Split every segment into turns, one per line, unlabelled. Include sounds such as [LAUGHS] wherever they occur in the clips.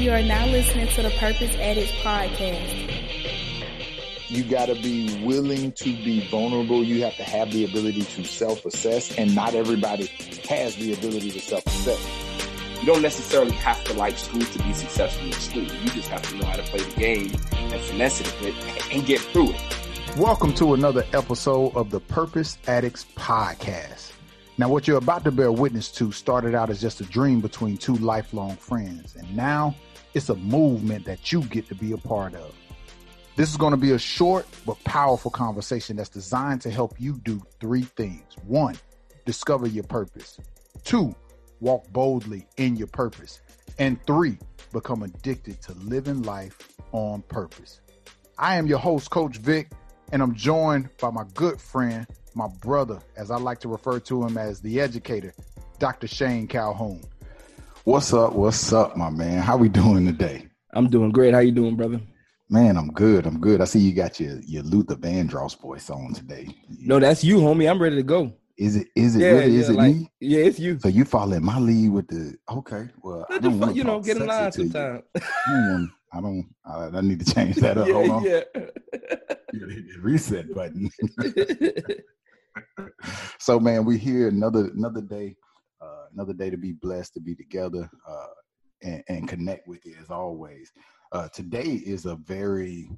You are now listening to the Purpose Addicts podcast.
You got to be willing to be vulnerable. You have to have the ability to self assess, and not everybody has the ability to self assess.
You don't necessarily have to like school to be successful in school. You just have to know how to play the game and finesse it a bit and get through it.
Welcome to another episode of the Purpose Addicts podcast. Now, what you're about to bear witness to started out as just a dream between two lifelong friends, and now it's a movement that you get to be a part of. This is going to be a short but powerful conversation that's designed to help you do three things. One, discover your purpose. Two, walk boldly in your purpose. And three, become addicted to living life on purpose. I am your host, Coach Vic, and I'm joined by my good friend, my brother, as I like to refer to him as the educator, Dr. Shane Calhoun. What's up? What's up, my man? How we doing today?
I'm doing great. How you doing, brother?
Man, I'm good. I'm good. I see you got your your Luther Vandross voice on today.
No, that's you, homie. I'm ready to go.
Is it? Is it yeah, really?
Yeah,
is it
like,
me?
Yeah, it's you.
So you following my lead with the okay? Well, I don't
fuck, you know, get in line sometimes.
I don't. I, I need to change that up. [LAUGHS]
yeah,
Hold on.
Yeah. [LAUGHS]
reset button. [LAUGHS] so, man, we here another another day, another day to be blessed, to be together, uh, and, and connect with you as always. Uh, today is a very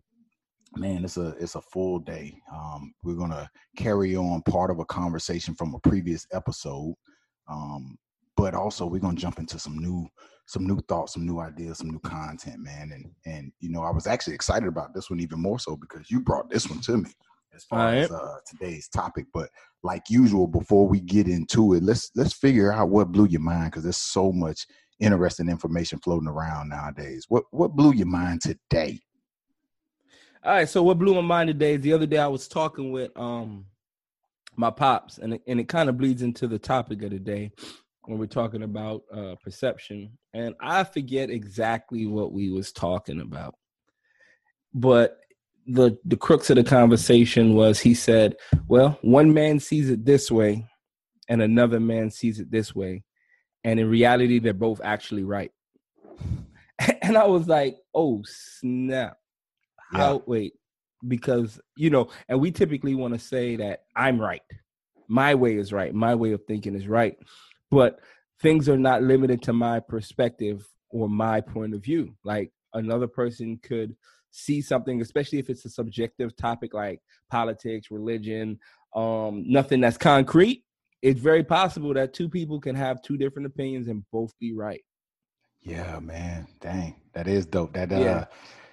man it's a it's a full day. Um, we're gonna carry on part of a conversation from a previous episode. Um, but also we're gonna jump into some new some new thoughts some new ideas some new content man. And and you know i was actually excited about this one even more so because you brought this one to me as far
right.
as uh, today's topic but like usual before we get into it let's let's figure out what blew your mind because there's so much interesting information floating around nowadays what what blew your mind today
all right. So what blew my mind today is the other day I was talking with um my pops, and it, and it kind of bleeds into the topic of the day when we're talking about uh, perception. And I forget exactly what we was talking about, but the the crux of the conversation was he said, "Well, one man sees it this way, and another man sees it this way, and in reality, they're both actually right." [LAUGHS] And I was like, "Oh snap!" how yeah. wait because you know and we typically want to say that i'm right my way is right my way of thinking is right but things are not limited to my perspective or my point of view like another person could see something especially if it's a subjective topic like politics religion um nothing that's concrete it's very possible that two people can have two different opinions and both be right.
Yeah man dang that is dope. That uh
yeah.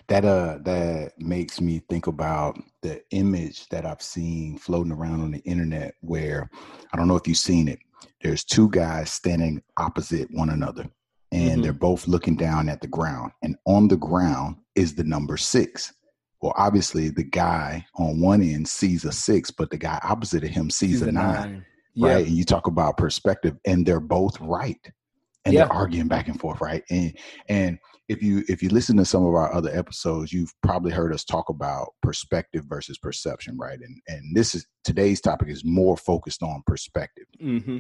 that uh that makes me think about the image that I've seen floating around on the internet where I don't know if you've seen it. There's two guys standing opposite one another and mm-hmm. they're both looking down at the ground and on the ground is the number 6. Well, obviously the guy on one end sees a 6, but the guy opposite of him sees, sees a 9. nine. Right? And you talk about perspective and they're both right. And they're arguing back and forth, right? And and if you if you listen to some of our other episodes, you've probably heard us talk about perspective versus perception, right? And and this is today's topic is more focused on perspective.
Mm-hmm.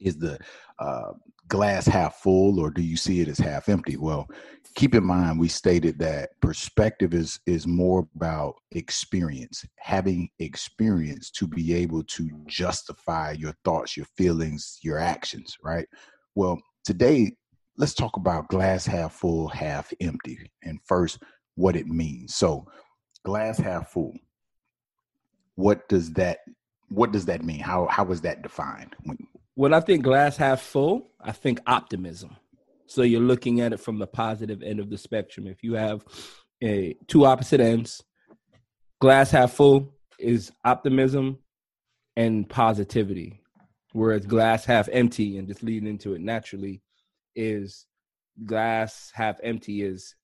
Is the uh, glass half full, or do you see it as half empty? Well, keep in mind we stated that perspective is is more about experience, having experience to be able to justify your thoughts, your feelings, your actions, right? Well, today let's talk about glass half full, half empty, and first what it means. So, glass half full. What does that what does that mean? How how is that defined?
I think glass half full, I think optimism. So you're looking at it from the positive end of the spectrum. If you have a two opposite ends, glass half full is optimism and positivity, whereas glass half empty and just leading into it naturally is glass half empty is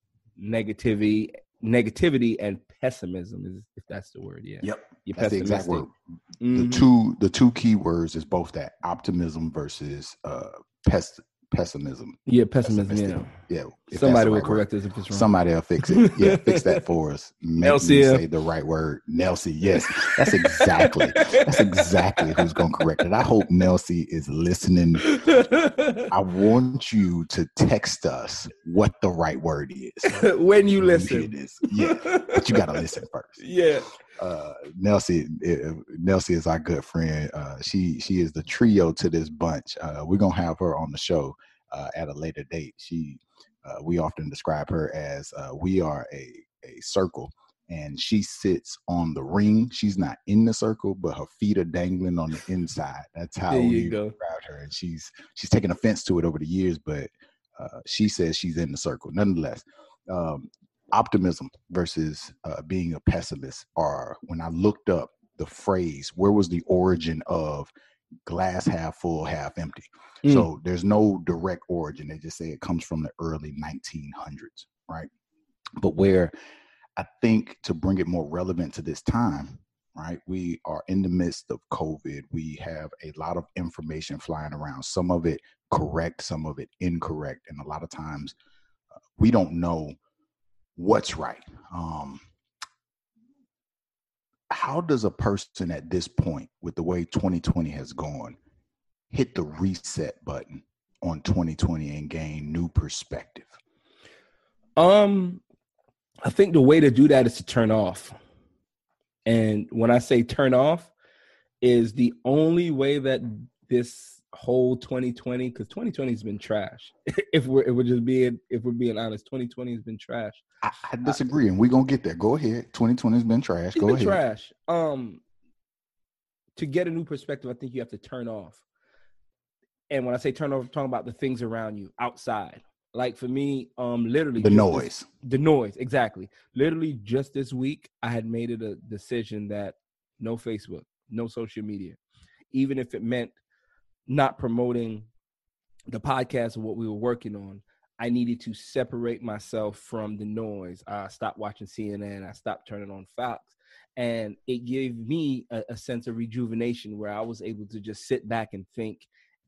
negativity negativity and pessimism is if that's the word yeah
yep
You're
that's the exact word
mm-hmm.
the two the two key words is both that optimism versus uh pes- pessimism.
Yeah, pessimism. Yeah,
Yeah.
somebody will
right word.
correct us if it's wrong.
Somebody will fix it. Yeah, fix that [LAUGHS] for us. Make me say the right word. Nelsie. Yes, that's exactly. That's exactly who's going to correct it. I hope Nelsie is listening. I want you to text us what the right word is. [LAUGHS]
when you listen.
this. Yeah, but you got to listen [LAUGHS] first.
Yeah.
Uh Nelsie uh, Nelsie is our good friend. Uh she she is the trio to this bunch. Uh we're gonna have her on the show uh at a later date. She uh we often describe her as uh we are a a circle and she sits on the ring. She's not in the circle, but her feet are dangling on the inside. That's how
There you
we
go.
describe her. And she's she's taken offense to it over the years, but uh she says she's in the circle. Nonetheless, um optimism versus uh, being a pessimist are when I looked up the phrase, where was the origin of glass half full, half empty?
Mm.
So there's no direct origin. They just say it comes from the early 1900s, right? But where I think to bring it more relevant to this time, right? We are in the midst of COVID. We have a lot of information flying around, some of it correct, some of it incorrect. And a lot of times uh, we don't know what's right. Um, how does a person at this point, with the way 2020 has gone, hit the reset button on 2020 and gain new perspective?
Um, I think the way to do that is to turn off. And when I say turn off, is the only way that this whole 2020, because 2020 has been trash. [LAUGHS] if we're if we're just being if we're being honest, 2020 has been trash.
I, I disagree, and we're gonna get there. Go ahead. 2020 has been trash. Go
been
ahead.
trash. Um, to get a new perspective, I think you have to turn off. And when I say turn off, I'm talking about the things around you outside. Like for me, um, literally
The
just this-
noise.
the noise, exactly. Literally, just this week, I had made it a decision that no Facebook, no social media, even if it meant not promoting the podcast and what we were working on. I needed to separate myself from the noise. I stopped watching CNN. I stopped turning on Fox. And it gave me a, a sense of rejuvenation where I was able to just sit back and think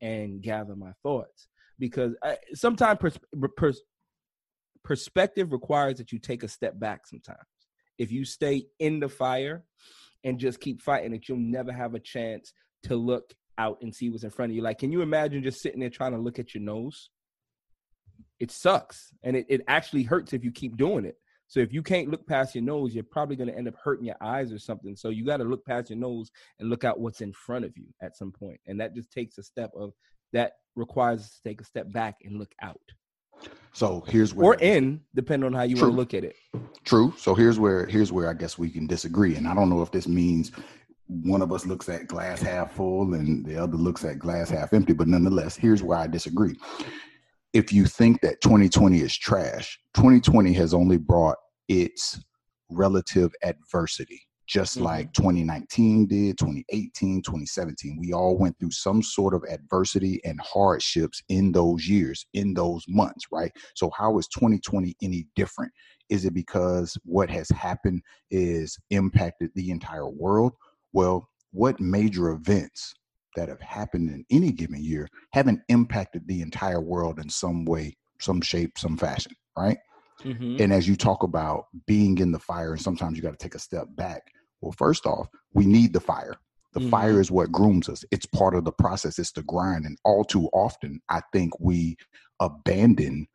and gather my thoughts. Because sometimes pers- pers- perspective requires that you take a step back sometimes. If you stay in the fire and just keep fighting it, you'll never have a chance to look out and see what's in front of you. Like, can you imagine just sitting there trying to look at your nose? It sucks. And it, it actually hurts if you keep doing it. So if you can't look past your nose, you're probably going to end up hurting your eyes or something. So you got to look past your nose and look out what's in front of you at some point. And that just takes a step of that requires us to take a step back and look out
So here's where
or in, depending on how you want to look at it.
True. So here's where here's where I guess we can disagree. And I don't know if this means one of us looks at glass half full and the other looks at glass half empty, but nonetheless, here's where I disagree. If you think that 2020 is trash, 2020 has only brought its relative adversity, just
Mhm.
like 2019 did, 2018, 2017. We all went through some sort of adversity and hardships in those years, in those months, right? So how is 2020 any different? Is it because what has happened is impacted the entire world? Well, what major events that have happened in any given year haven't impacted the entire world in some way, some shape, some fashion, right?
Mhm.
And as you talk about being in the fire, and sometimes you got to take a step back. Well, first off, we need the fire. The
Mhm.
fire is what grooms us. It's part of the process. It's the grind. And all too often, I think we abandon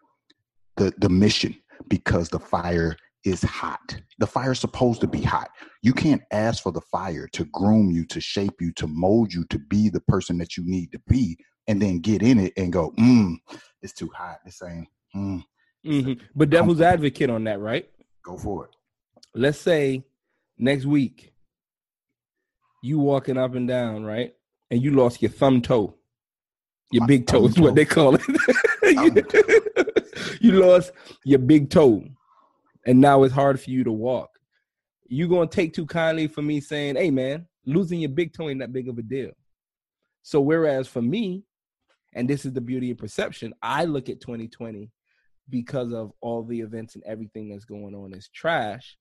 the the mission because the fire is hot. The fire's supposed to be hot. You can't ask for the fire to groom you, to shape you, to mold you to be the person that you need to be, and then get in it and go, mm, it's too hot. This ain't. Mm,
Mhm. But devil's advocate on that, right?
go for it.
Let's say next week you walking up and down, right? And you lost your thumb toe. Your
My
big toe is what
toe.
they call it. [LAUGHS] you, you lost your big toe. And now it's hard for you to walk. You gonna take too kindly for me saying, hey man, losing your big toe ain't that big of a deal. So whereas for me, and this is the beauty of perception, I look at 2020 because of all the events and everything that's going on as trash.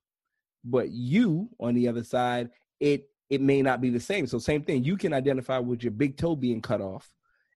But you, on the other side, it it may not be the same. So same thing. You can identify with your big toe being cut off,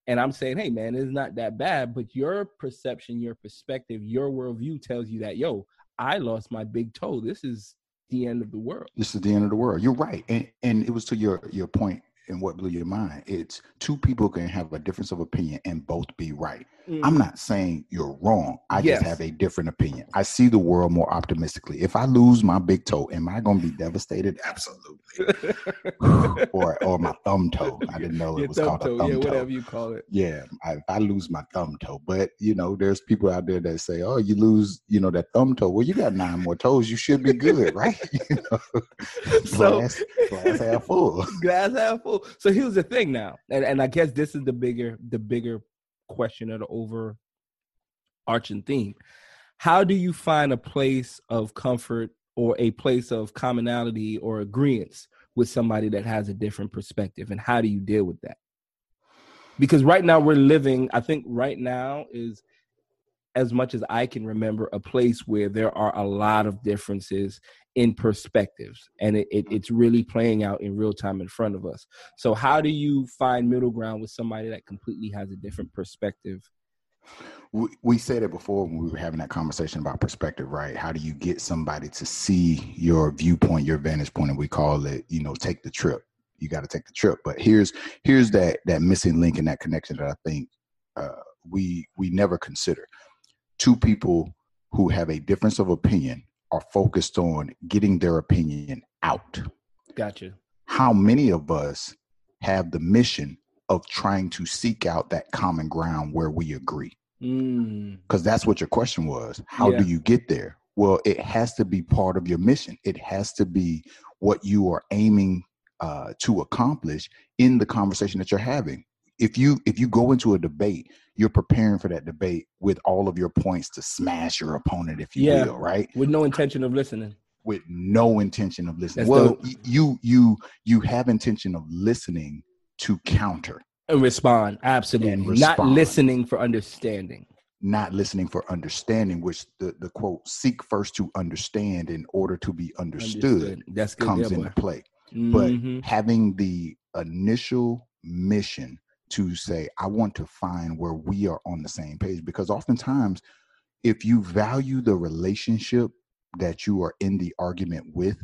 and I'm saying, hey man, it's not that bad, but your perception, your perspective, your worldview tells you that, yo, I lost my big toe. This is the end of the world.
This is the end of the world. You're right, and and it was to your your point and what blew your mind. It's two people can have a difference of opinion and both be right. Mm. I'm not saying you're wrong. I yes. just have a different opinion. I see the world more optimistically. If I lose my big toe, am I going to be devastated? Absolutely. [SIGHS] or or my thumb toe. I didn't know it was called toe. a thumb
yeah,
toe.
Whatever you call it.
Yeah, I, I lose my thumb toe, but you know, there's people out there that say, "Oh, you lose, you know, that thumb toe. Well, you got nine more toes. You should be good, right?" [LAUGHS] you know, [LAUGHS] so glass, glass half full.
Glass half full. So here's the thing now, and and I guess this is the bigger the bigger question or the overarching theme. How do you find a place of comfort or a place of commonality or agreement with somebody that has a different perspective? And how do you deal with that? Because right now we're living, I think right now is as much as I can remember, a place where there are a lot of differences in perspectives and it, it, it's really playing out in real time in front of us. So how do you find middle ground with somebody that completely has a different perspective?
We, we said it before when we were having that conversation about perspective right? How do you get somebody to see your viewpoint your vantage point and we call it you know take the trip. You got to take the trip. But here's here's that that missing link in that connection that i think uh, we we never consider. Two people who have a difference of opinion are focused on getting their opinion out.
Gotcha.
How many of us have the mission of trying to seek out that common ground where we agree? Because mm. that's what your question was. How yeah. do you get there? Well, it has to be part of your mission. It has to be what you are aiming uh, to accomplish in the conversation that you're having. If you if you go into a debate you're preparing for that debate with all of your points to smash your opponent, if you yeah, will, right?
With no intention of listening.
With no intention of listening. That's well, you you you have intention of listening to counter
and respond. Absolutely, and respond. not listening for understanding.
Not listening for understanding, which the, the quote "seek first to understand in order to be understood", understood. That's comes yeah, into play. Mm-hmm. But having the initial mission to say, I want to find where we are on the same page. Because oftentimes, if you value the relationship that you are in the argument with,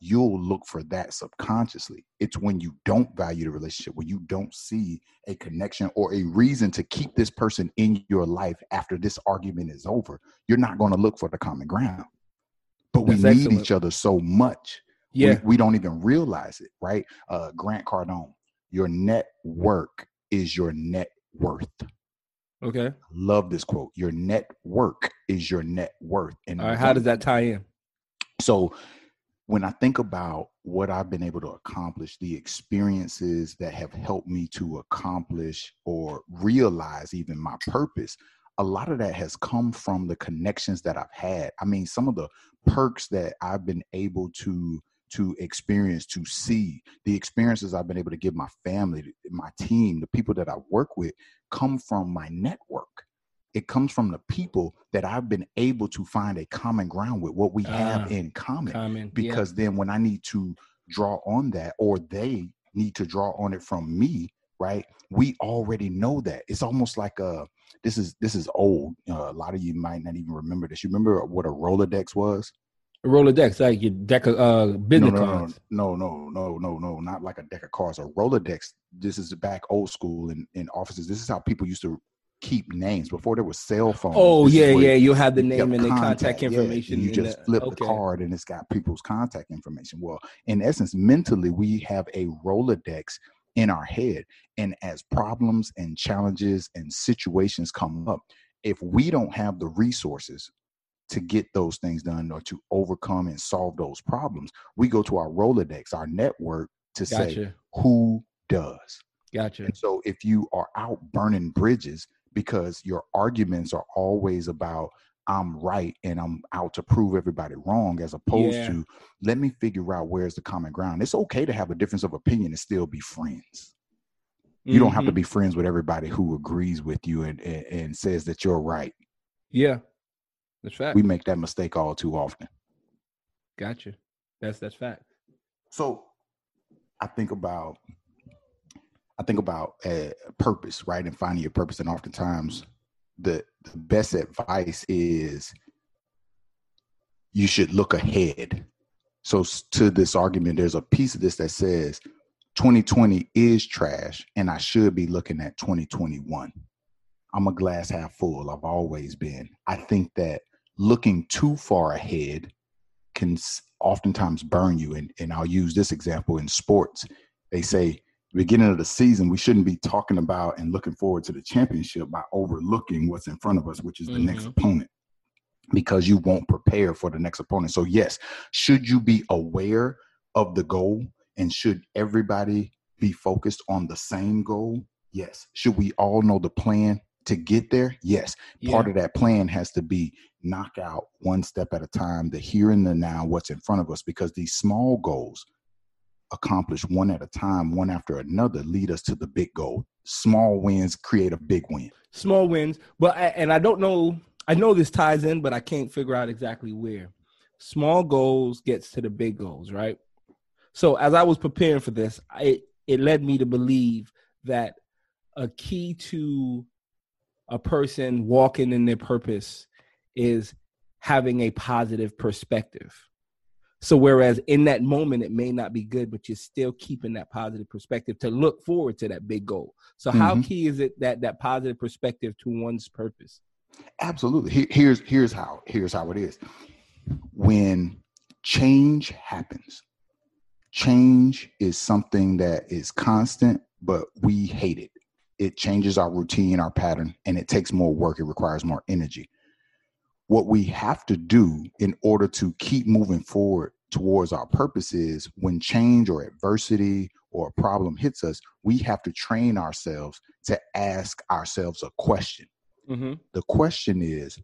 you'll look for that subconsciously. It's when you don't value the relationship, when you don't see a connection or a reason to keep this person in your life after this argument is over, you're not going to look for the common ground. But we That's need excellent. each other so much. Yeah. We, we, don't even realize it, right? Uh, Grant Cardone, your network is your net worth.
Okay.
Love this quote. Your net work is your net worth.
And right, how does that tie in?
So when I think about what I've been able to accomplish, the experiences that have helped me to accomplish or realize even my purpose, a lot of that has come from the connections that I've had. I mean, some of the perks that I've been able to to experience, to see the experiences I've been able to give my family, my team, the people that I work with come from my network. It comes from the people that I've been able to find a common ground with, what we have uh, in common. common because yeah. then when I need to draw on that, or they need to draw on it from me, right? We already know that. It's almost like a this is this is old. Uh, a lot of you might not even remember this. You remember what a Rolodex was?
A Rolodex, like your deck of uh, business no, no,
cards. No, no, no, no, no, not like a deck of cards. A Rolodex. This is back old school in, in offices. This is how people used to keep names before there was cell phones.
Oh yeah, yeah. You have the name and the contact, information.
Yeah, you just
the,
flip okay. the card and it's got people's contact information. Well, in essence, mentally, we have a Rolodex in our head, and as problems and challenges and situations come up, if we don't have the resources to get those things done or to overcome and solve those problems, we go to our Rolodex, our network to gotcha. say who does.
Gotcha.
And so if you are out burning bridges because your arguments are always about I'm right and I'm out to prove everybody wrong, as opposed yeah. to let me figure out where's the common ground. It's okay to have a difference of opinion and still be friends. You mm-hmm. don't have to mm-hmm. be friends with everybody who agrees with you and, and, and says that you're right.
Yeah. That's fact.
We make that mistake all too often.
Gotcha. That's that's fact.
So I think about I think about uh, purpose, right, and finding your purpose. And oftentimes, the, the best advice is you should look ahead. So, to this argument, there's a piece of this that says 2020 is trash, and I should be looking at 2021. I'm a glass half full. I've always been. I think that looking too far ahead can oftentimes burn you. And, and I'll use this example in sports. They say, beginning of the season, we shouldn't be talking about and looking forward to the championship by overlooking what's in front of us, which is the mm-hmm. next opponent, because you won't prepare for the next opponent. So, yes, should you be aware of the goal and should everybody be focused on the same goal? Yes. Should we all know the plan? To get there, yes, yeah. part of that plan has to be knock out one step at a time, the here and the now, what's in front of us, because these small goals accomplished one at a time, one after another, lead us to the big goal. Small wins create a big win.
Small wins, but and I don't know. I know this ties in, but I can't figure out exactly where. Small goals gets to the big goals, right? So as I was preparing for this, I, it led me to believe that a key to a person walking in their purpose is having a positive perspective. So whereas in that moment it may not be good, but you're still keeping that positive perspective to look forward to that big goal. So mm-hmm. how key is it that that positive perspective to one's purpose?
Absolutely. Here's here's how here's how it is. When change happens, change is something that is constant, but we hate it it changes our routine, our pattern, and it takes more work. It requires more energy. What we have to do in order to keep moving forward towards our purpose is when change or adversity or a problem hits us, we have to train ourselves to ask ourselves a question. Mm-hmm. The question is,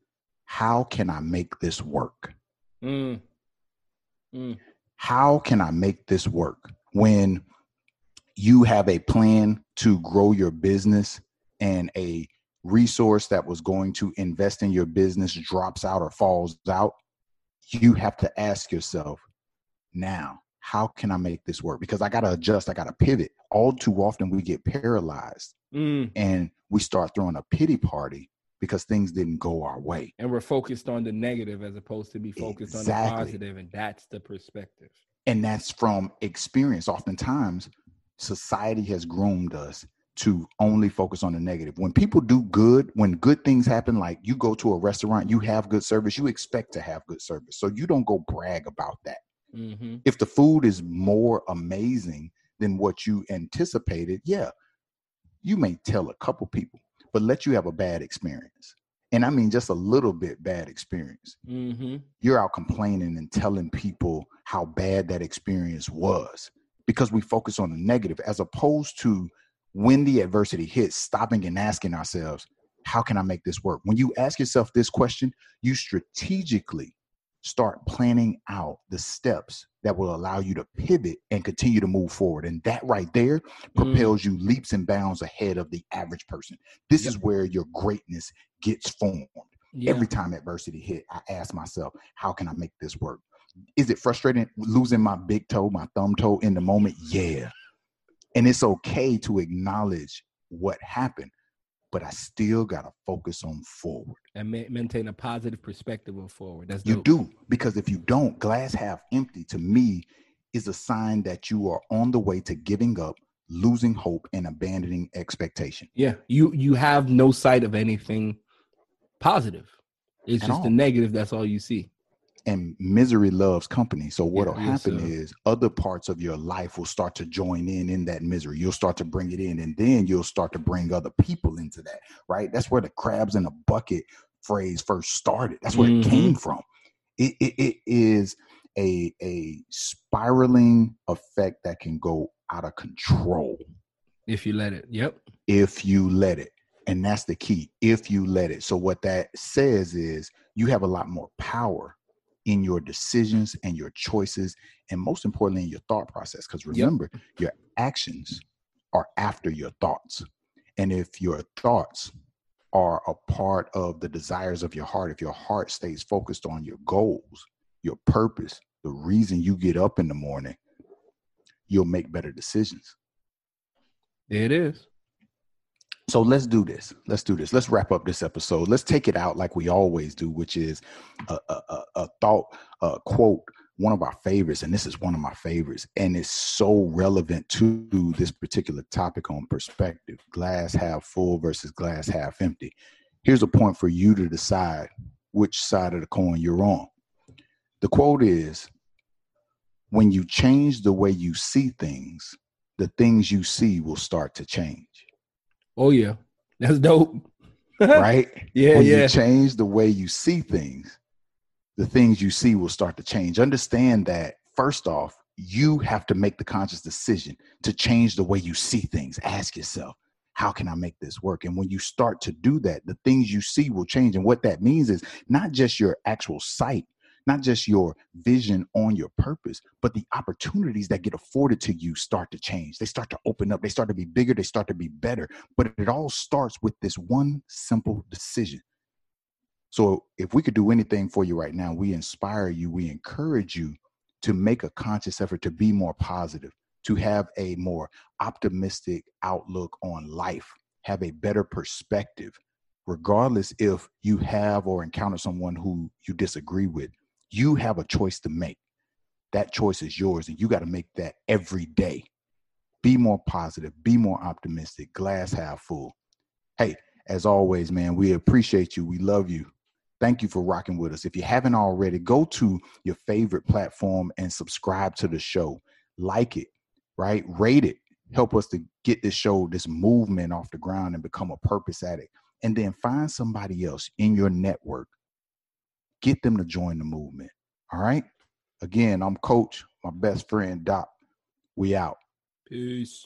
how can I make this work? Mm. Mm. How can I make this work? When you have a plan to grow your business and a resource that was going to invest in your business drops out or falls out, you have to ask yourself, now, how can I make this work? Because I got to adjust, I got to pivot. All too often, we get paralyzed mm. and we start throwing a pity party because things didn't go our way.
And we're focused on the negative as opposed to be focused exactly. on the positive, and that's the perspective.
And that's from experience. Oftentimes, society has groomed us to only focus on the negative. When people do good, when good things happen, like you go to a restaurant, you have good service, you expect to have good service. So you don't go brag about that. Mm-hmm. If the food is more amazing than what you anticipated, yeah, you may tell a couple people, but let you have a bad experience. And I mean, just a little bit bad experience. Mm-hmm. You're out complaining and telling people how bad that experience was because we focus on the negative as opposed to when the adversity hits, stopping and asking ourselves, how can I make this work? When you ask yourself this question, you strategically start planning out the steps that will allow you to pivot and continue to move forward. And that right there propels mm. you leaps and bounds ahead of the average person. This yep. is where your greatness gets formed. Yeah. Every time adversity hit, I ask myself, how can I make this work? Is it frustrating losing my big toe, my thumb toe in the moment? Yeah. And it's okay to acknowledge what happened, but I still got to focus on forward
and ma- maintain a positive perspective of forward. That's
you do because if you don't, glass half empty to me is a sign that you are on the way to giving up, losing hope, and abandoning expectation.
Yeah, you you have no sight of anything positive. It's At just all. the negative. That's all you see
and misery loves company. So what'll yeah, happen so. is other parts of your life will start to join in in that misery. You'll start to bring it in, and then you'll start to bring other people into that. Right? That's where the crabs in a bucket phrase first started. That's where mm-hmm. it came from. It, it, it is a a spiraling effect that can go out of control
if you let it. Yep.
If you let it. And that's the key. If you let it. So what that says is you have a lot more power in your decisions and your choices, and most importantly, in your thought process. Because remember, yep. your actions are after your thoughts. And if your thoughts are a part of the desires of your heart, if your heart stays focused on your goals, your purpose, the reason you get up in the morning, you'll make better decisions.
It is.
So let's do this. Let's do this. Let's wrap up this episode. Let's take it out like we always do, which is a, a, a, thought, a quote, one of our favorites, and this is one of my favorites, and it's so relevant to this particular topic on perspective glass half full versus glass half empty. Here's a point for you to decide which side of the coin you're on. The quote is When you change the way you see things, the things you see will start to change.
Oh yeah, that's dope.
right? [LAUGHS]
Yeah,
when
yeah.
you change the way you see things, the things you see will start to change. Understand that first off, you have to make the conscious decision to change the way you see things. Ask yourself, how can I make this work? And when you start to do that, the things you see will change. And what that means is not just your actual sight, not just your vision on your purpose, but the opportunities that get afforded to you start to change. They start to open up, they start to be bigger, they start to be better. But it all starts with this one simple decision. So if we could do anything for you right now, we inspire you, we encourage you to make a conscious effort to be more positive, to have a more optimistic outlook on life, have a better perspective, regardless if you have or encounter someone who you disagree with. You have a choice to make. That choice is yours, and you got to make that every day. Be more positive, be more optimistic, glass half full. Hey, as always, man, we appreciate you. We love you. Thank you for rocking with us. If you haven't already, go to your favorite platform and subscribe to the show. Like it, right? Rate it. Help us to get this show, this movement off the ground and become a purpose addict. And then find somebody else in your network. Get them to join the movement. All right. Again, I'm Coach, my best friend, Doc. We out.
Peace.